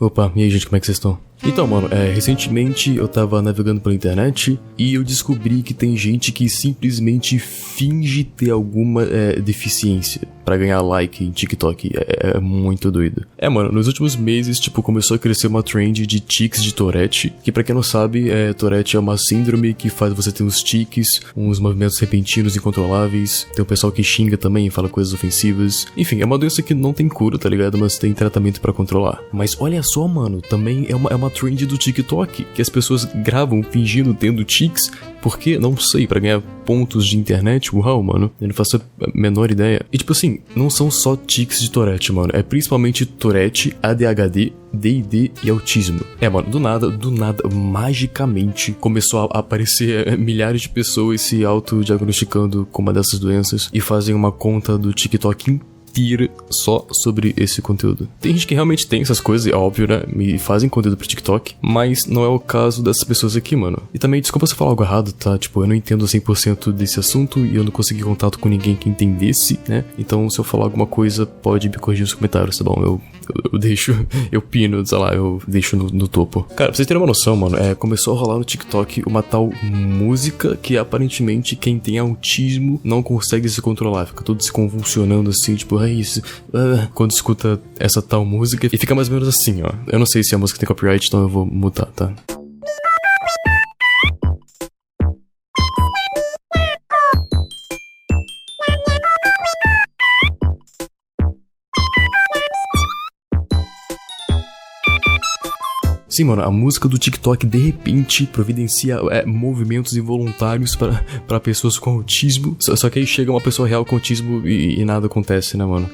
Opa, Ježiš, mek cestou. É? Então, mano, é, recentemente eu tava navegando pela internet e eu descobri que tem gente que simplesmente finge ter alguma é, deficiência para ganhar like em TikTok. É, é, muito doido. É, mano, nos últimos meses, tipo, começou a crescer uma trend de tics de Tourette, que para quem não sabe, é, Tourette é uma síndrome que faz você ter uns tics, uns movimentos repentinos incontroláveis. Tem o pessoal que xinga também, fala coisas ofensivas. Enfim, é uma doença que não tem cura, tá ligado? Mas tem tratamento para controlar. Mas olha só, mano, também é uma, é uma trend do TikTok, que as pessoas gravam fingindo tendo tics, porque, não sei, para ganhar pontos de internet, uau, mano, eu não faço a menor ideia. E tipo assim, não são só tics de Tourette, mano, é principalmente Tourette, ADHD, D&D e autismo. É, mano, do nada, do nada, magicamente começou a aparecer milhares de pessoas se autodiagnosticando com uma dessas doenças e fazem uma conta do TikTok inteira só sobre esse conteúdo. Tem gente que realmente tem essas coisas, é óbvio, né? Me fazem conteúdo pro TikTok, mas não é o caso dessas pessoas aqui, mano. E também, desculpa se eu falar algo errado, tá? Tipo, eu não entendo 100% desse assunto e eu não consegui contato com ninguém que entendesse, né? Então, se eu falar alguma coisa, pode me corrigir nos comentários, tá bom? Eu, eu, deixo, eu pino, sei lá, eu deixo no, no, topo. Cara, pra vocês terem uma noção, mano, é, começou a rolar no TikTok uma tal música que aparentemente quem tem autismo não consegue se controlar, fica todo se convulsionando assim, tipo, é isso. Uh, quando escuta essa tal música. E fica mais ou menos assim, ó. Eu não sei se a música tem copyright, então eu vou mutar, tá? Sim, mano, a música do TikTok de repente providencia é, movimentos involuntários para pessoas com autismo. Só, só, que aí chega uma pessoa real com autismo e, e nada acontece, né, mano?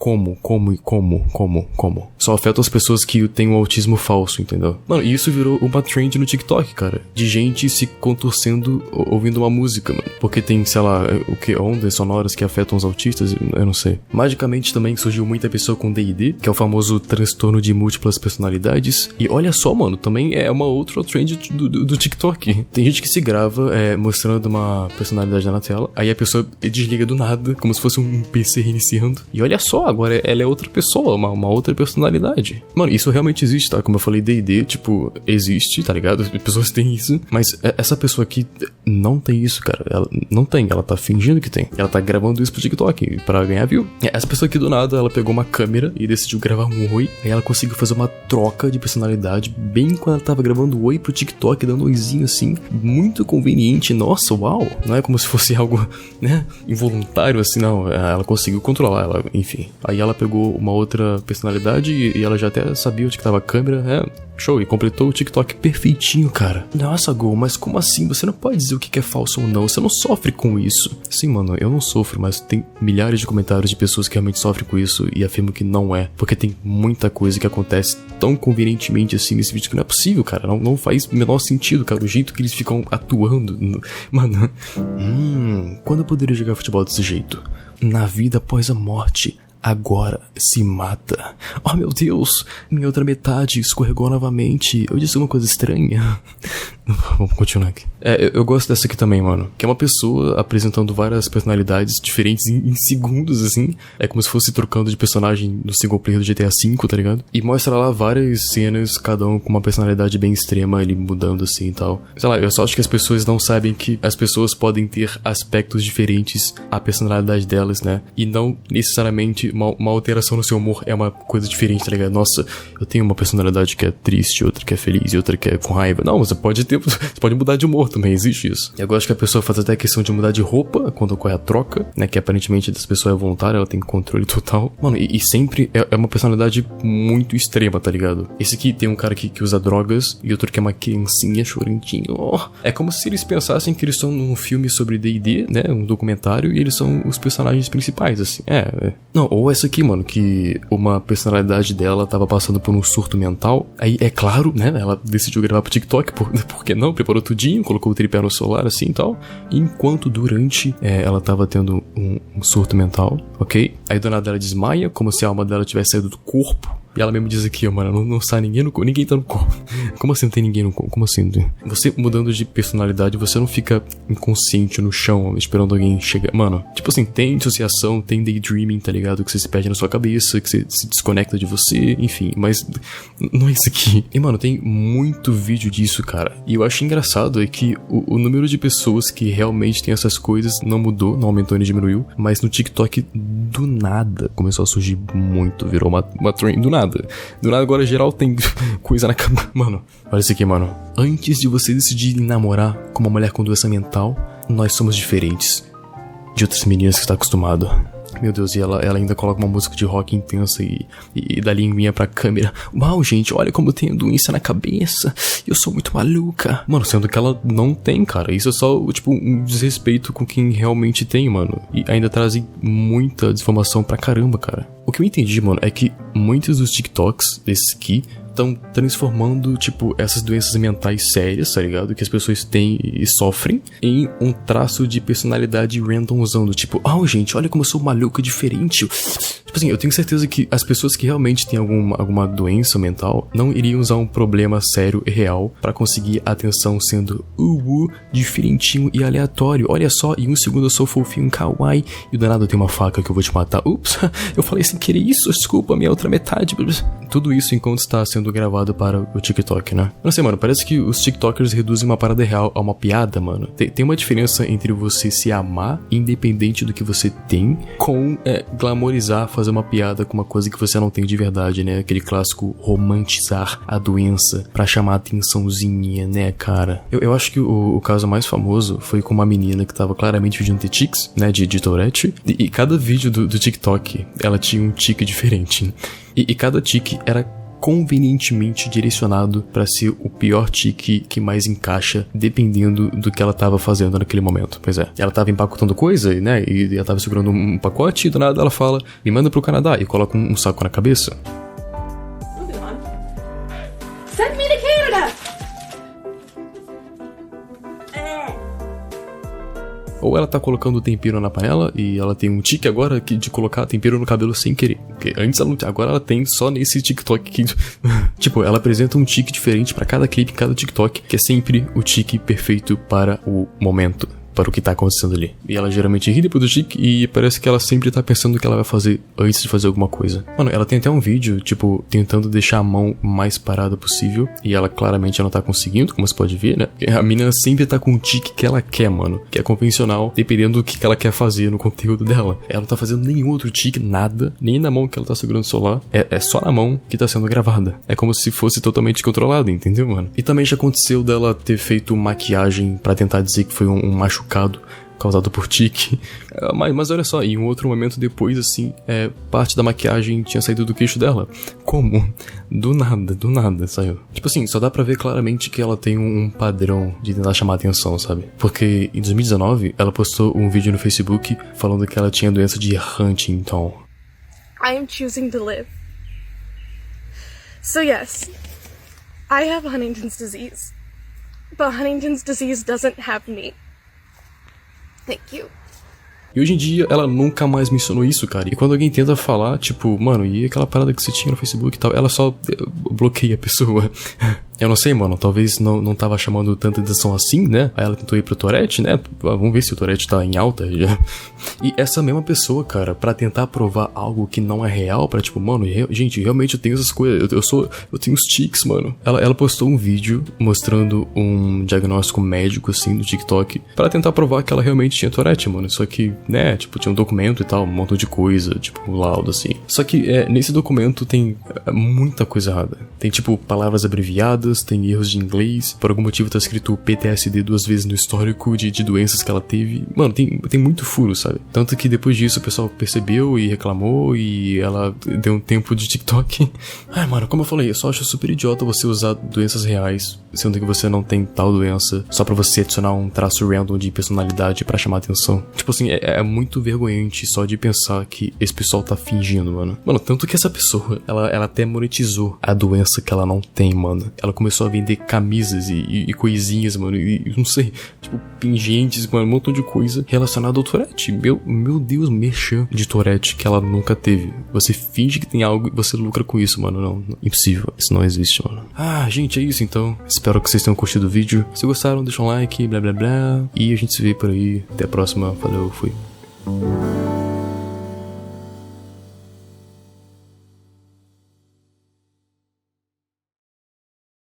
Como, como e como, como, como. Só afeta as pessoas que têm um autismo falso, entendeu? Mano, e isso virou uma trend no TikTok, cara. De gente se contorcendo ouvindo uma música, mano. Porque tem, sei lá, o que? Ondas sonoras que afetam os autistas, eu não sei. Magicamente também surgiu muita pessoa com DD, que é o famoso transtorno de múltiplas personalidades. E olha só, mano, também é uma outra trend do, do, do TikTok. Tem gente que se grava é, mostrando uma personalidade na tela, aí a pessoa desliga do nada, como se fosse um PC reiniciando. E olha só, agora ela é outra pessoa, uma, uma outra personalidade. Mano, isso realmente existe, tá? Como eu falei, D&D, tipo, existe, tá ligado? As pessoas têm isso, mas essa pessoa aqui não tem isso, cara. Ela não tem, ela tá fingindo que tem. Ela tá gravando isso pro TikTok para ganhar view. Essa pessoa aqui do nada, ela pegou uma câmera e decidiu gravar um oi, aí ela conseguiu fazer uma troca de personalidade bem quando ela tava gravando oi pro TikTok, dando um oizinho assim, muito conveniente. Nossa, uau! Não é como se fosse algo, né, involuntário assim, não. Ela conseguiu controlar, ela, enfim. Aí ela pegou uma outra personalidade e, ela já até sabia onde que tava a câmera. É, show. E completou o TikTok perfeitinho, cara. Nossa, Gol, mas como assim? Você não pode dizer o que é falso ou não. Você não sofre com isso. Sim, mano, eu não sofro, mas tem milhares de comentários de pessoas que realmente sofrem com isso e afirmam que não é. Porque tem muita coisa que acontece tão convenientemente assim nesse vídeo que não é possível, cara. Não, não faz o menor sentido, cara. O jeito que eles ficam atuando. Mano. Hum, quando eu poderia jogar futebol desse jeito? Na vida após a morte agora se mata. Oh meu Deus, minha outra metade escorregou novamente. Eu disse uma coisa estranha. Vamos continuar aqui. É, eu, eu, gosto dessa aqui também, mano. Que é uma pessoa apresentando várias personalidades diferentes em, em, segundos, assim. É como se fosse trocando de personagem no single player do GTA V, tá ligado? E mostra lá várias cenas, cada um com uma personalidade bem extrema, ele mudando assim e tal. Sei lá, eu só acho que as pessoas não sabem que as pessoas podem ter aspectos diferentes à personalidade delas, né? E não necessariamente uma, uma alteração no seu humor é uma coisa diferente, tá ligado? Nossa, eu tenho uma personalidade que é triste, outra que é feliz e outra que é com raiva. Não, você pode ter você pode mudar de humor também, existe isso. Eu gosto que a pessoa faz até a questão de mudar de roupa quando ocorre a troca, né? Que aparentemente das pessoas é voluntária, ela tem controle total. Mano, e, e sempre é, é, uma personalidade muito extrema, tá ligado? Esse aqui tem um cara que, que usa drogas e outro que é uma criancinha chorentinho. Oh, é como se eles pensassem que eles estão num filme sobre D&D, né? Um documentário, e eles são os personagens principais, assim. É, é. Não, ou essa aqui, mano, que uma personalidade dela tava passando por um surto mental. Aí, é claro, né? Ela decidiu gravar pro TikTok, por, por que não? Preparou tudinho, colocou o tripé no celular assim e tal. Enquanto durante é, ela tava tendo um, um, surto mental, ok? Aí do nada ela desmaia, como se a alma dela tivesse saído do corpo. E ela mesmo diz aqui, ó, mano, não, não sai ninguém no ninguém tá no colo. Como assim não tem ninguém no colo? Como assim? Você mudando de personalidade, você não fica inconsciente no chão esperando alguém chegar. Mano, tipo assim, tem dissociação, tem daydreaming, tá ligado? Que você se perde na sua cabeça, que você se desconecta de você, enfim, mas não é isso aqui. E, mano, tem muito vídeo disso, cara. E eu acho engraçado é que o, o número de pessoas que realmente tem essas coisas não mudou, não aumentou nem diminuiu, mas no TikTok do nada começou a surgir muito, virou uma, uma trend do nada. Do nada agora geral tem coisa na cabeça. Mano, olha isso aqui, mano. Antes de você decidir namorar com uma mulher com doença mental, nós somos diferentes de outras meninas que está acostumado. Meu Deus, e ela, ela ainda coloca uma música de rock intensa e, e, e dá linguinha pra câmera. Uau, gente, olha como eu tenho doença na cabeça. Eu sou muito maluca. Mano, sendo que ela não tem, cara. Isso é só, tipo, um desrespeito com quem realmente tem, mano. E ainda trazem muita desinformação pra caramba, cara. O que eu entendi, mano, é que muitos dos TikToks desses aqui estão transformando, tipo, essas doenças mentais sérias, tá ligado? Que as pessoas têm e sofrem, em um traço de personalidade random usando, tipo, oh, gente, olha como eu sou maluca diferente. Tipo assim, eu tenho certeza que as pessoas que realmente têm alguma, alguma doença mental não iriam usar um problema sério e real para conseguir atenção sendo uh, uh, diferentinho e aleatório. Olha só, em um segundo eu sou fofinho, kawaii, e do nada eu tenho uma faca que eu vou te matar. Ups, eu falei sem querer isso, desculpa, minha outra metade. Tudo isso enquanto está sendo gravado para o TikTok, né? Não sei, mano, parece que os TikTokers reduzem uma parada real a uma piada, mano. Tem, tem uma diferença entre você se amar, independente do que você tem, com é, glamorizar, fazer uma piada com uma coisa que você não tem de verdade, né? Aquele clássico romantizar a doença para chamar a atençãozinha, né, cara? Eu, eu acho que o, o, caso mais famoso foi com uma menina que tava claramente fingindo ter tics, né, de, de Tourette, e, e cada vídeo do, do, TikTok, ela tinha um tique diferente. E, e cada tique era convenientemente direcionado para ser o pior tique que mais encaixa, dependendo do que ela tava fazendo naquele momento. Pois é, ela tava empacotando coisa, né? E ela tava segurando um pacote e do nada ela fala: me manda pro Canadá e coloca um saco na cabeça. Ou ela tá colocando tempero na panela e ela tem um tique agora de colocar tempero no cabelo sem querer. Porque antes ela não agora ela tem só nesse TikTok que. tipo, ela apresenta um tique diferente para cada clipe, cada TikTok, que é sempre o tique perfeito para o momento para o que tá acontecendo ali. E ela geralmente ri depois do tique e parece que ela sempre tá pensando o que ela vai fazer antes de fazer alguma coisa. Mano, ela tem até um vídeo, tipo, tentando deixar a mão mais parada possível e ela claramente não tá conseguindo, como você pode ver, né? A menina sempre tá com o tique que ela quer, mano, que é convencional, dependendo do que ela quer fazer no conteúdo dela. Ela não tá fazendo nenhum outro tique, nada, nem na mão que ela tá segurando o celular, é, é só na mão que tá sendo gravada. É como se fosse totalmente controlado, entendeu, mano? E também já aconteceu dela ter feito maquiagem para tentar dizer que foi um, um machucado machucado causado por tique. É, mas, mas olha só, em um outro momento depois, assim, é, parte da maquiagem tinha saído do queixo dela. Como? Do nada, do nada saiu. Tipo assim, só dá pra ver claramente que ela tem um padrão de tentar chamar atenção, sabe? Porque em 2019 ela postou um vídeo no Facebook falando que ela tinha doença de Huntington. I am choosing to live. So yes, I have Huntington's disease. But Huntington's disease doesn't have me. Thank you. E hoje em dia ela nunca mais mencionou isso, cara. E quando alguém tenta falar, tipo, mano, e aquela parada que você tinha no Facebook e tal, ela só bloqueia a pessoa. Eu não sei, mano. Talvez não, não tava chamando tanta atenção assim, né? Aí ela tentou ir pro Tourette, né? Vamos ver se o Tourette tá em alta já. E essa mesma pessoa, cara, para tentar provar algo que não é real, para tipo, mano, gente, realmente eu tenho essas coisas. Eu, eu sou. Eu tenho os tics, mano. Ela, ela postou um vídeo mostrando um diagnóstico médico, assim, no TikTok, para tentar provar que ela realmente tinha Tourette, mano. Só que, né, tipo, tinha um documento e tal, um montão de coisa, tipo, um laudo, assim. Só que é, nesse documento tem é, muita coisa errada. Tem, tipo, palavras abreviadas tem erros de inglês, por algum motivo tá escrito PTSD duas vezes no histórico de, de doenças que ela teve. Mano, tem, tem muito furo, sabe? Tanto que depois disso o pessoal percebeu e reclamou e ela deu um tempo de TikTok. Ai, mano, como eu falei, eu só acho super idiota você usar doenças reais, sendo que você não tem tal doença, só para você adicionar um traço random de personalidade para chamar atenção. Tipo assim, é, é, muito vergonhante só de pensar que esse pessoal tá fingindo, mano. Mano, tanto que essa pessoa, ela, ela até monetizou a doença que ela não tem, mano. Ela começou a vender camisas e, e, e coisinhas, mano, e, não sei, tipo, pingentes, mano, um montão de coisa relacionada ao Tourette. Meu, meu Deus, merchan de Tourette que ela nunca teve. Você finge que tem algo e você lucra com isso, mano. Não, não impossível. Isso não existe, mano. Ah, gente, é isso então. Espero que vocês tenham curtido o vídeo. Se gostaram, deixa um like, blá blá blá. E a gente se vê por aí. Até a próxima. Valeu, fui.